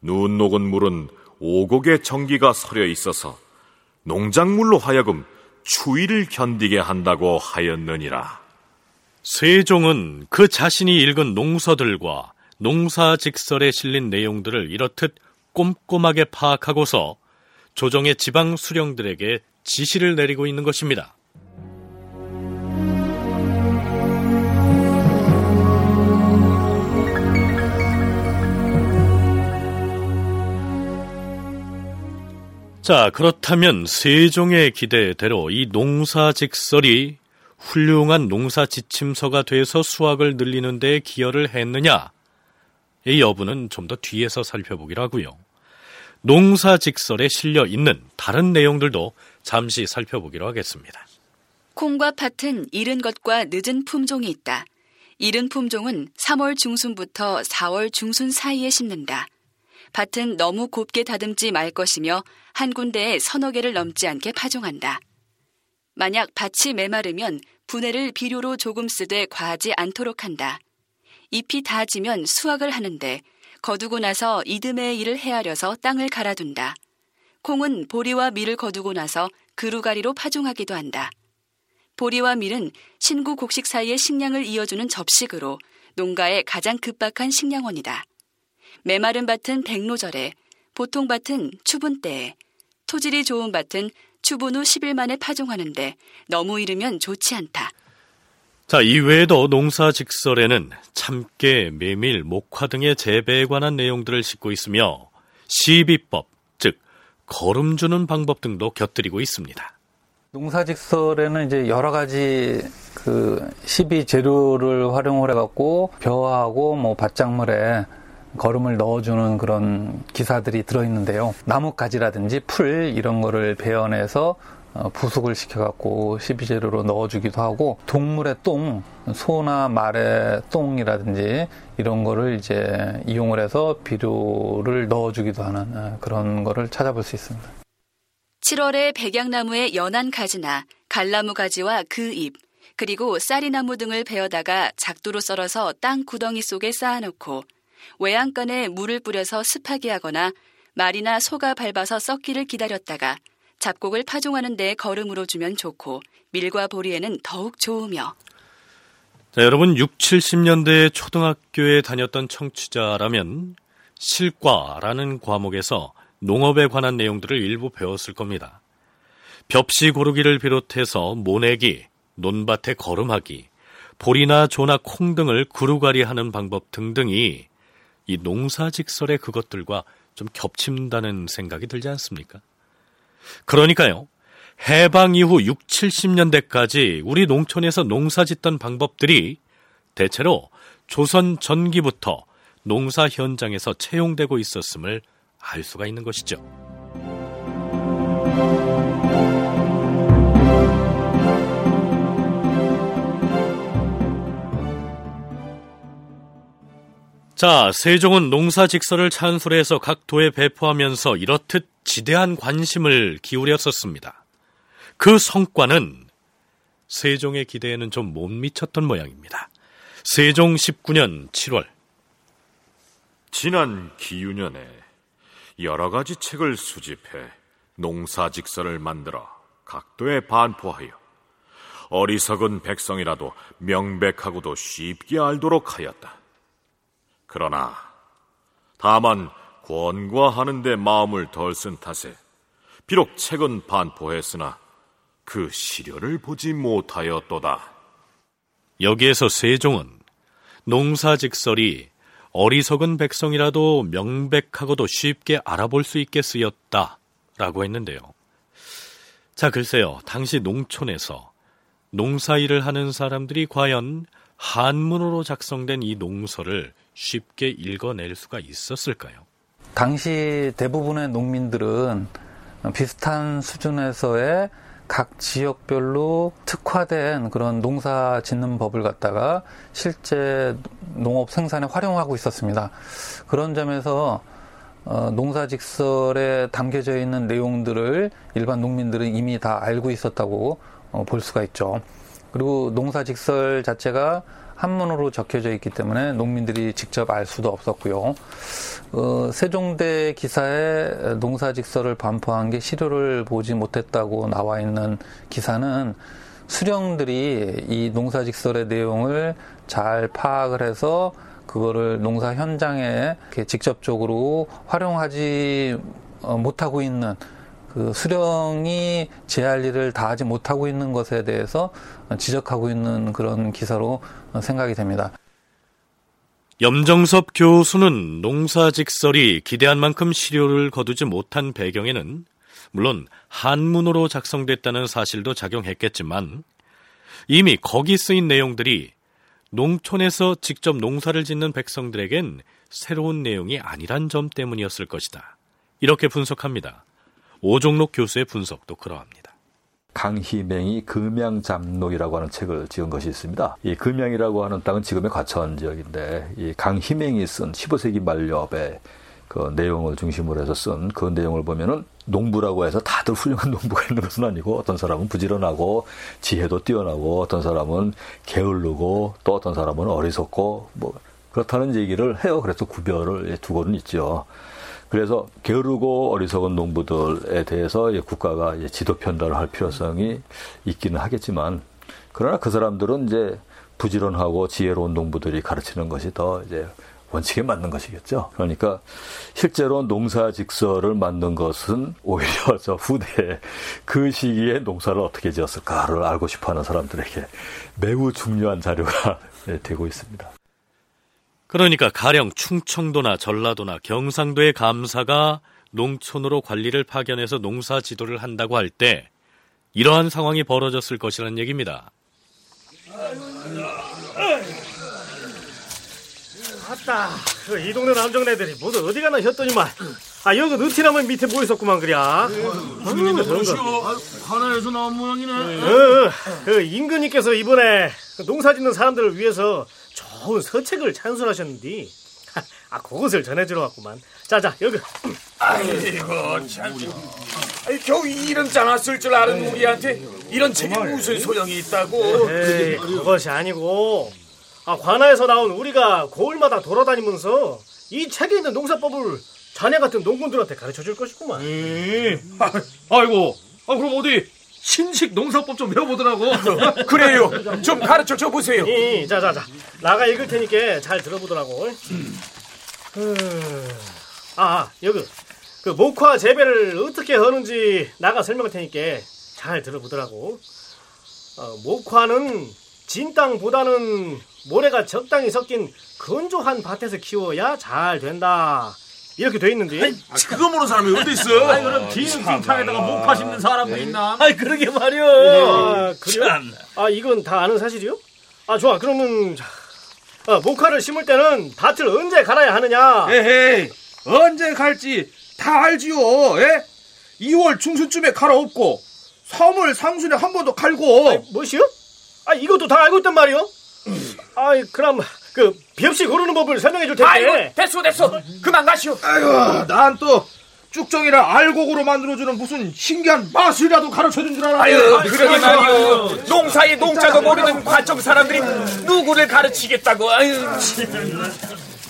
눈 녹은 물은 오곡의 전기가 서려 있어서 농작물로 하여금 추위를 견디게 한다고 하였느니라. 세종은 그 자신이 읽은 농서들과 농사 직설에 실린 내용들을 이렇듯 꼼꼼하게 파악하고서 조정의 지방 수령들에게 지시를 내리고 있는 것입니다. 자, 그렇다면 세종의 기대대로 이 농사 직설이 훌륭한 농사 지침서가 돼서 수확을 늘리는 데 기여를 했느냐? 이 여부는 좀 더 뒤에서 살펴보기로 하고요. 농사 직설에 실려 있는 다른 내용들도 잠시 살펴보기로 하겠습니다. 콩과 팥은 이른 것과 늦은 품종이 있다. 이른 품종은 3월 중순부터 4월 중순 사이에 심는다. 밭은 너무 곱게 다듬지 말 것이며 한 군데에 서너 개를 넘지 않게 파종한다. 만약 밭이 메마르면 분해를 비료로 조금 쓰되 과하지 않도록 한다. 잎이 다 지면 수확을 하는데 거두고 나서 이듬해의 일을 헤아려서 땅을 갈아둔다. 콩은 보리와 밀을 거두고 나서 그루가리로 파종하기도 한다. 보리와 밀은 신구 곡식 사이의 식량을 이어주는 접식으로 농가의 가장 급박한 식량원이다. 메마른 밭은 백로절에, 보통 밭은 추분 때에, 토질이 좋은 밭은 추분 후 10일 만에 파종하는데 너무 이르면 좋지 않다. 자, 이 외에도 농사 직설에는 참깨, 메밀, 목화 등의 재배에 관한 내용들을 싣고 있으며 시비법, 즉 거름 주는 방법 등도 곁들이고 있습니다. 농사 직설에는 이제 여러 가지 그 시비 재료를 활용을 해갖고 벼하고 뭐 밭작물에 거름을 넣어주는 그런 기사들이 들어있는데요. 나뭇가지라든지 풀 이런 거를 베어내서 어, 부숙을 시켜갖고 시비재료로 넣어주기도 하고 동물의 똥, 소나 말의 똥이라든지 이런 거를 이제 이용을 해서 비료를 넣어주기도 하는 어, 그런 거를 찾아볼 수 있습니다. 7월에 백양나무의 연한 가지나 갈나무 가지와 그 잎, 그리고 쌀이나무 등을 베어다가 작두로 썰어서 땅 구덩이 속에 쌓아놓고 외양간에 물을 뿌려서 습하게 하거나 말이나 소가 밟아서 썩기를 기다렸다가 잡곡을 파종하는 데 거름으로 주면 좋고 밀과 보리에는 더욱 좋으며 자, 여러분 6, 70년대 초등학교에 다녔던 청취자라면 실과라는 과목에서 농업에 관한 내용들을 일부 배웠을 겁니다. 벽시 고르기를 비롯해서 모내기, 논밭에 거름하기, 보리나 조나 콩 등을 구루가리 하는 방법 등등이 이 농사직설의 그것들과 좀 겹친다는 생각이 들지 않습니까? 그러니까요. 해방 이후 6, 70년대까지 우리 농촌에서 농사 짓던 방법들이 대체로 조선 전기부터 농사 현장에서 채용되고 있었음을 알 수가 있는 것이죠. 자, 세종은 농사직설을 찬술해서 각 도에 배포하면서 이렇듯 지대한 관심을 기울였었습니다. 그 성과는 세종의 기대에는 좀 못 미쳤던 모양입니다. 세종 19년 7월 지난 기유년에 여러 가지 책을 수집해 농사직설을 만들어 각도에 반포하여 어리석은 백성이라도 명백하고도 쉽게 알도록 하였다. 그러나 다만 권과하는 데 마음을 덜 쓴 탓에 비록 책은 반포했으나 그 시료를 보지 못하였도다. 여기에서 세종은 농사직설이 어리석은 백성이라도 명백하고도 쉽게 알아볼 수 있게 쓰였다 라고 했는데요. 자, 글쎄요. 당시 농촌에서 농사일을 하는 사람들이 과연 한문으로 작성된 이 농서를 쉽게 읽어낼 수가 있었을까요? 당시 대부분의 농민들은 비슷한 수준에서의 각 지역별로 특화된 그런 농사 짓는 법을 갖다가 실제 농업 생산에 활용하고 있었습니다. 그런 점에서 어, 농사 직설에 담겨져 있는 내용들을 일반 농민들은 이미 다 알고 있었다고 어, 볼 수가 있죠. 그리고 농사 직설 자체가 한문으로 적혀져 있기 때문에 농민들이 직접 알 수도 없었고요. 어, 세종대 기사에 농사직설을 반포한 게 시료를 보지 못했다고 나와 있는 기사는 수령들이 이 농사직설의 내용을 잘 파악을 해서 그거를 농사 현장에 직접적으로 활용하지 어, 못하고 있는 그 수령이 제 할 일을 다하지 못하고 있는 것에 대해서 지적하고 있는 그런 기사로 생각이 됩니다. 염정섭 교수는 농사 직설이 기대한 만큼 시료를 거두지 못한 배경에는 물론 한문으로 작성됐다는 사실도 작용했겠지만 이미 거기 쓰인 내용들이 농촌에서 직접 농사를 짓는 백성들에겐 새로운 내용이 아니란 점 때문이었을 것이다. 이렇게 분석합니다. 오종록 교수의 분석도 그러합니다. 강희맹이 금양잡록이라고 하는 책을 지은 것이 있습니다. 이 금양이라고 하는 땅은 지금의 과천 지역인데 이 강희맹이 쓴 15세기 말엽의 그 내용을 중심으로 해서 쓴 그 내용을 보면은 농부라고 해서 다들 훌륭한 농부가 있는 것은 아니고 어떤 사람은 부지런하고 지혜도 뛰어나고 어떤 사람은 게을르고 또 어떤 사람은 어리석고 뭐 그렇다는 얘기를 해요. 그래서 구별을 두고는 있죠. 그래서 게으르고 어리석은 농부들에 대해서 국가가 지도 편달을 할 필요성이 있기는 하겠지만 그러나 그 사람들은 이제 부지런하고 지혜로운 농부들이 가르치는 것이 더 이제 원칙에 맞는 것이겠죠. 그러니까 실제로 농사 직설을 만든 것은 오히려 저 후대 그 시기에 농사를 어떻게 지었을까를 알고 싶어 하는 사람들에게 매우 중요한 자료가 되고 있습니다. 그러니까 가령 충청도나 전라도나 경상도의 감사가 농촌으로 관리를 파견해서 농사 지도를 한다고 할 때 이러한 상황이 벌어졌을 것이라는 얘기입니다. 아따, 그 이 동네 남정네들이 모두 어디 가나 했더니만 아 여기 느티나무 밑에 모여 있었구만 그랴. 하나에서 나온 모양이네. 어, 그 임금님께서 이번에 농사짓는 사람들을 위해서 좋은 서책을 찬술하셨는데 아 그것을 전해주러 왔구만. 자자 여기. 아이고 참. 아니, 겨우 짠나 쓸줄 아는 우리한테 이런 책이 무슨 소용이 있다고. 에이, 그것이 아니고. 아, 관아에서 나온 우리가 고을마다 돌아다니면서 이 책에 있는 농사법을 자네 같은 농군들한테 가르쳐 줄 것이구만. 음. 아, 아이고. 아 그럼 어디 신식 농사법 좀 배워보더라고. 그래요. 좀 가르쳐 줘 보세요. 이, 자, 자, 자. 나가 읽을 테니까 잘 들어보더라고. 음. 아, 여기. 그 목화 재배를 어떻게 하는지 나가 설명할 테니까 잘 들어보더라고. 어, 목화는 진 땅보다는 모래가 적당히 섞인 건조한 밭에서 키워야 잘 된다. 이렇게 돼 있는데. 아니, 그거 모르는 사람이 어디 있어? 아니 그럼 뒤는 띵탕에다가 목파 심는 사람도 있나? 아니 그러게 말이야. 아, 그래? 아 이건 다 아는 사실이요? 아 좋아 그러면 아, 목화를 심을 때는 밭을 언제 갈아야 하느냐? 에헤이 언제 갈지 다 알지요. 예? 2월 중순쯤에 갈아엎고 3월 상순에 한 번 더 갈고. 아니, 뭐시요? 아 이것도 다 알고 있단 말이요? 아이 그럼 그 비없이 고르는 법을 설명해 줄 텐데. 아이고, 됐어, 됐어. 그만 가시오. 아이고, 난 또 쭉정이를 알곡으로 만들어주는 무슨 신기한 마술이라도 가르쳐준 줄 알았네. 아유, 그러게 말이오. 농사의 농자도 모르는 과정 사람들이 누구를 가르치겠다고. 아유.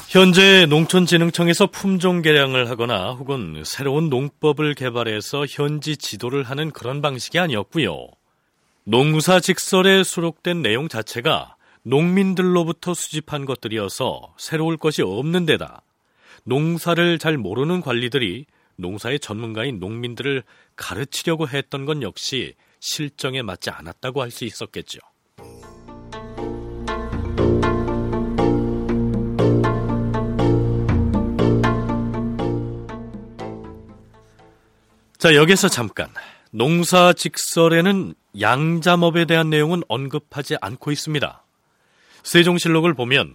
현재 농촌진흥청에서 품종 개량을 하거나 혹은 새로운 농법을 개발해서 현지 지도를 하는 그런 방식이 아니었고요. 농사 직설에 수록된 내용 자체가 농민들로부터 수집한 것들이어서 새로울 것이 없는 데다 농사를 잘 모르는 관리들이 농사의 전문가인 농민들을 가르치려고 했던 건 역시 실정에 맞지 않았다고 할 수 있었겠죠. 자, 여기서 잠깐. 농사 직설에는 양잠업에 대한 내용은 언급하지 않고 있습니다. 세종실록을 보면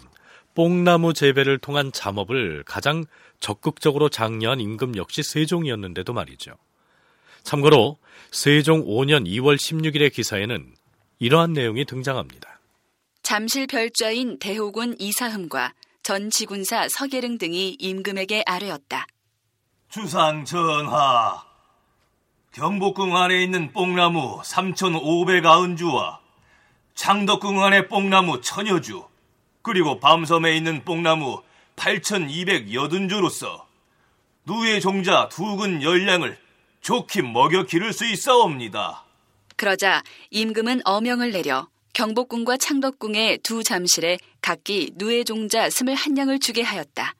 뽕나무 재배를 통한 잠업을 가장 적극적으로 장려한 임금 역시 세종이었는데도 말이죠. 참고로 세종 5년 2월 16일의 기사에는 이러한 내용이 등장합니다. 잠실 별좌인 대호군 이사흠과 전 지군사 서계릉 등이 임금에게 아뢰었다. 주상 전하, 경복궁 안에 있는 뽕나무 3,590주와 창덕궁 안의 뽕나무 천여주, 그리고 밤섬에 있는 뽕나무 8,280주로서 누의 종자 두근 열량을 좋게 먹여 기를 수 있사옵니다. 그러자 임금은 어명을 내려 경복궁과 창덕궁의 두 잠실에 각기 누의 종자 21냥을 주게 하였다.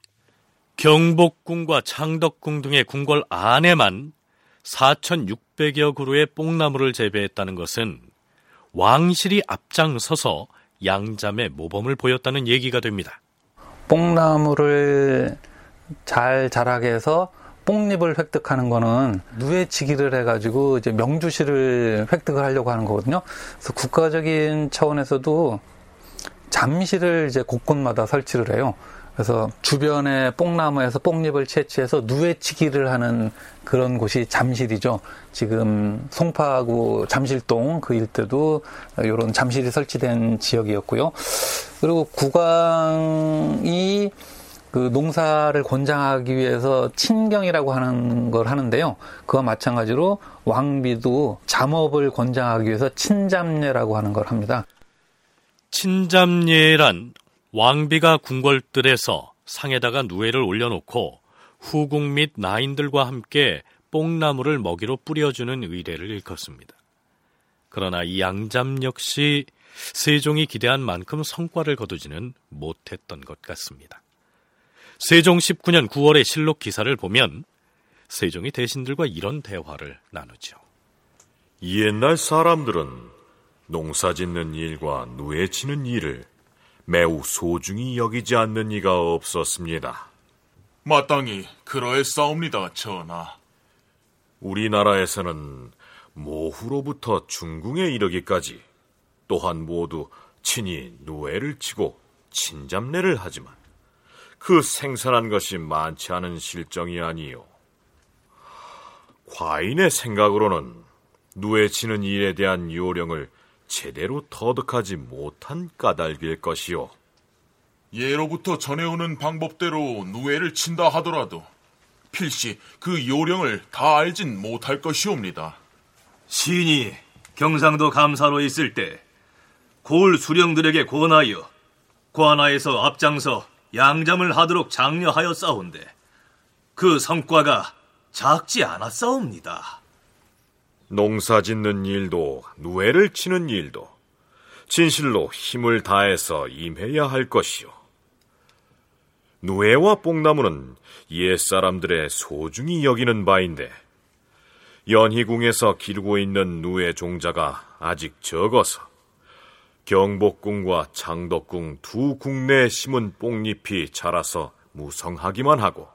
경복궁과 창덕궁 등의 궁궐 안에만 4,600여 그루의 뽕나무를 재배했다는 것은 왕실이 앞장서서 양잠의 모범을 보였다는 얘기가 됩니다. 뽕나무를 잘 자라게 해서 뽕잎을 획득하는 거는 누에치기를 해가지고 이제 명주실을 획득을 하려고 하는 거거든요. 그래서 국가적인 차원에서도 잠실을 이제 곳곳마다 설치를 해요. 그래서 주변에 뽕나무에서 뽕잎을 채취해서 누에치기를 하는 그런 곳이 잠실이죠. 지금 송파구 잠실동 그 일대도 이런 잠실이 설치된 지역이었고요. 그리고 국왕이 그 농사를 권장하기 위해서 친경이라고 하는 걸 하는데요. 그와 마찬가지로 왕비도 잠업을 권장하기 위해서 친잠례라고 하는 걸 합니다. 친잠례란 왕비가 궁궐들에서 상에다가 누에를 올려놓고 후궁 및 나인들과 함께 뽕나무를 먹이로 뿌려주는 의례를 일컫습니다. 그러나 이 양잠 역시 세종이 기대한 만큼 성과를 거두지는 못했던 것 같습니다. 세종 19년 9월의 실록 기사를 보면 세종이 대신들과 이런 대화를 나누죠. 옛날 사람들은 농사 짓는 일과 누에 치는 일을 매우 소중히 여기지 않는 이가 없었습니다. 마땅히 그러했사옵니다, 전하. 우리나라에서는 모후로부터 중궁에 이르기까지 또한 모두 친히 누에를 치고 친잡례를 하지만 그 생산한 것이 많지 않은 실정이 아니요. 과인의 생각으로는 누에 치는 일에 대한 요령을 제대로 터득하지 못한 까닭일 것이요. 예로부터 전해오는 방법대로 누에를 친다 하더라도 필시 그 요령을 다 알진 못할 것이옵니다. 신이 경상도 감사로 있을 때 고을 수령들에게 권하여 관하에서 앞장서 양잠을 하도록 장려하였사온데 그 성과가 작지 않았사옵니다. 농사 짓는 일도 누에를 치는 일도 진실로 힘을 다해서 임해야 할 것이요. 누에와 뽕나무는 옛사람들의 소중히 여기는 바인데 연희궁에서 기르고 있는 누에 종자가 아직 적어서 경복궁과 창덕궁 두 궁내에 심은 뽕잎이 자라서 무성하기만 하고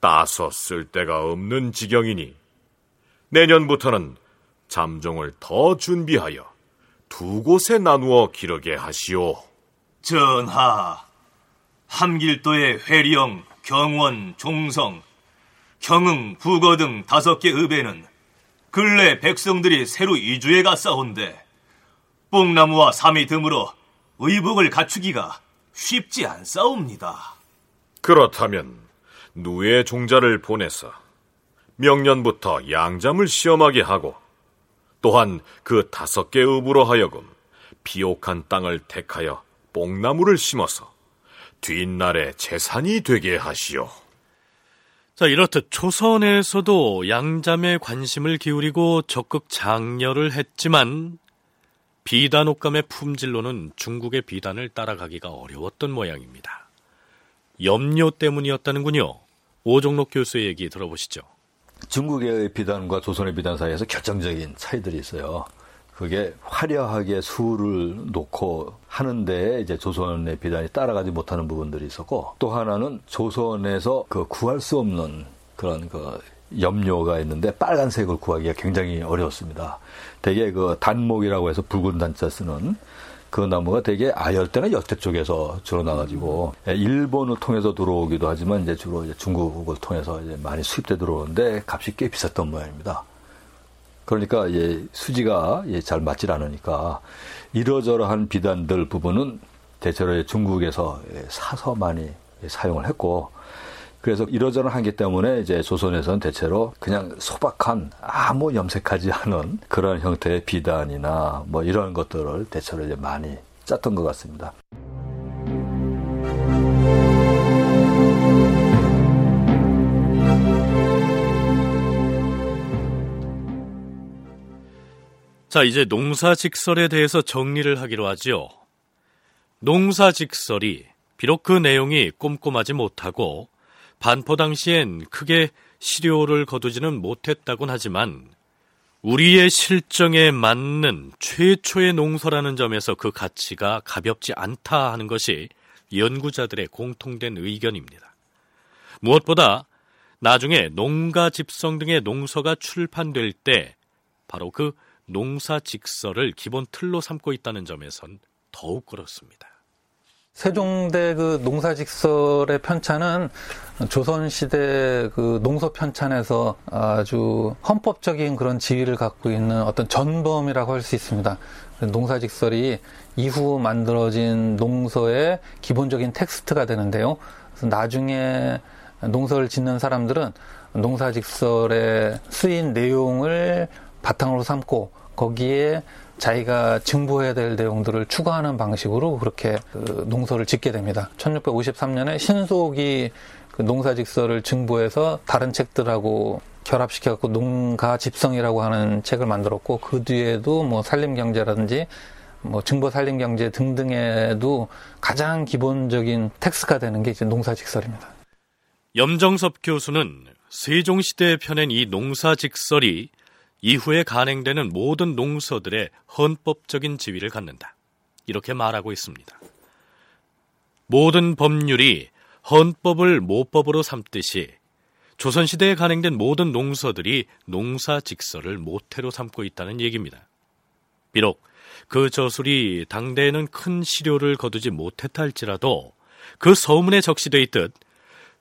따서 쓸 데가 없는 지경이니 내년부터는 잠종을 더 준비하여 두 곳에 나누어 기르게 하시오. 전하, 함길도의 회령, 경원, 종성, 경흥, 부거 등 다섯 개 읍에는 근래 백성들이 새로 이주해 갔사온데 뽕나무와 삼이 드물어 의복을 갖추기가 쉽지 않사옵니다. 그렇다면 누의 종자를 보내서 명년부터 양잠을 시험하게 하고 또한 그 다섯 개 읍으로 하여금 비옥한 땅을 택하여 뽕나무를 심어서 뒷날에 재산이 되게 하시오. 자, 이렇듯 조선에서도 양잠에 관심을 기울이고 적극 장려를 했지만 비단 옷감의 품질로는 중국의 비단을 따라가기가 어려웠던 모양입니다. 염료 때문이었다는군요. 오종록 교수의 얘기 들어보시죠. 중국의 비단과 조선의 비단 사이에서 결정적인 차이들이 있어요. 그게 화려하게 수를 놓고 하는데 이제 조선의 비단이 따라가지 못하는 부분들이 있었고 또 하나는 조선에서 그 구할 수 없는 그런 그 염료가 있는데 빨간색을 구하기가 굉장히 어려웠습니다. 대개 그 단목이라고 해서 붉은 단자 쓰는 그 나무가 되게 아열대나 역대 쪽에서 주로 나가지고 예, 일본을 통해서 들어오기도 하지만 이제 주로 이제 중국을 통해서 이제 많이 수입돼 들어오는데 값이 꽤 비쌌던 모양입니다. 그러니까 이제 수지가 잘 맞질 않으니까 이러저러한 비단들 부분은 대체로 중국에서 사서 많이 사용을 했고 그래서 이러저러한 게 때문에 이제 조선에서는 대체로 그냥 소박한 아무 염색하지 않은 그런 형태의 비단이나 뭐 이런 것들을 대체로 이제 많이 짰던 것 같습니다. 자, 이제 농사 직설에 대해서 정리를 하기로 하죠. 농사 직설이 비록 그 내용이 꼼꼼하지 못하고 반포 당시엔 크게 시료를 거두지는 못했다곤 하지만 우리의 실정에 맞는 최초의 농서라는 점에서 그 가치가 가볍지 않다 하는 것이 연구자들의 공통된 의견입니다. 무엇보다 나중에 농가 집성 등의 농서가 출판될 때 바로 그 농사 직설을 기본 틀로 삼고 있다는 점에선 더욱 그렇습니다. 세종대 그 농사직설의 편찬은 조선시대 그 농서 편찬에서 아주 헌법적인 그런 지위를 갖고 있는 어떤 전범이라고 할 수 있습니다. 농사직설이 이후 만들어진 농서의 기본적인 텍스트가 되는데요. 나중에 농서를 짓는 사람들은 농사직설에 쓰인 내용을 바탕으로 삼고 거기에 자기가 증보해야 될 내용들을 추가하는 방식으로 그렇게 그 농서를 짓게 됩니다. 1653년에 신속이 그 농사직서를 증보해서 다른 책들하고 결합시켜갖고 농가 집성이라고 하는 책을 만들었고 그 뒤에도 뭐 산림경제라든지 뭐 증보 산림경제 등등에도 가장 기본적인 텍스가 되는 게 이제 농사직설입니다. 염정섭 교수는 세종시대에 펴낸 이 농사직설이 이후에 간행되는 모든 농서들의 헌법적인 지위를 갖는다. 이렇게 말하고 있습니다. 모든 법률이 헌법을 모법으로 삼듯이 조선시대에 간행된 모든 농서들이 농사직설을 모태로 삼고 있다는 얘기입니다. 비록 그 저술이 당대에는 큰 시료를 거두지 못했다 할지라도 그 서문에 적시돼 있듯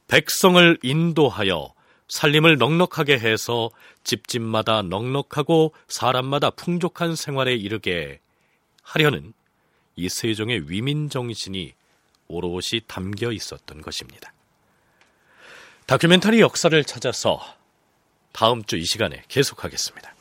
백성을 인도하여 살림을 넉넉하게 해서 집집마다 넉넉하고 사람마다 풍족한 생활에 이르게 하려는 이 세종의 위민 정신이 오롯이 담겨 있었던 것입니다. 다큐멘터리 역사를 찾아서 다음 주 이 시간에 계속하겠습니다.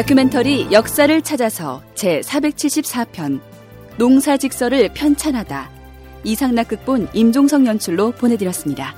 다큐멘터리 역사를 찾아서 제 474편 농사직설을 편찬하다 이상락 극본 임종성 연출로 보내드렸습니다.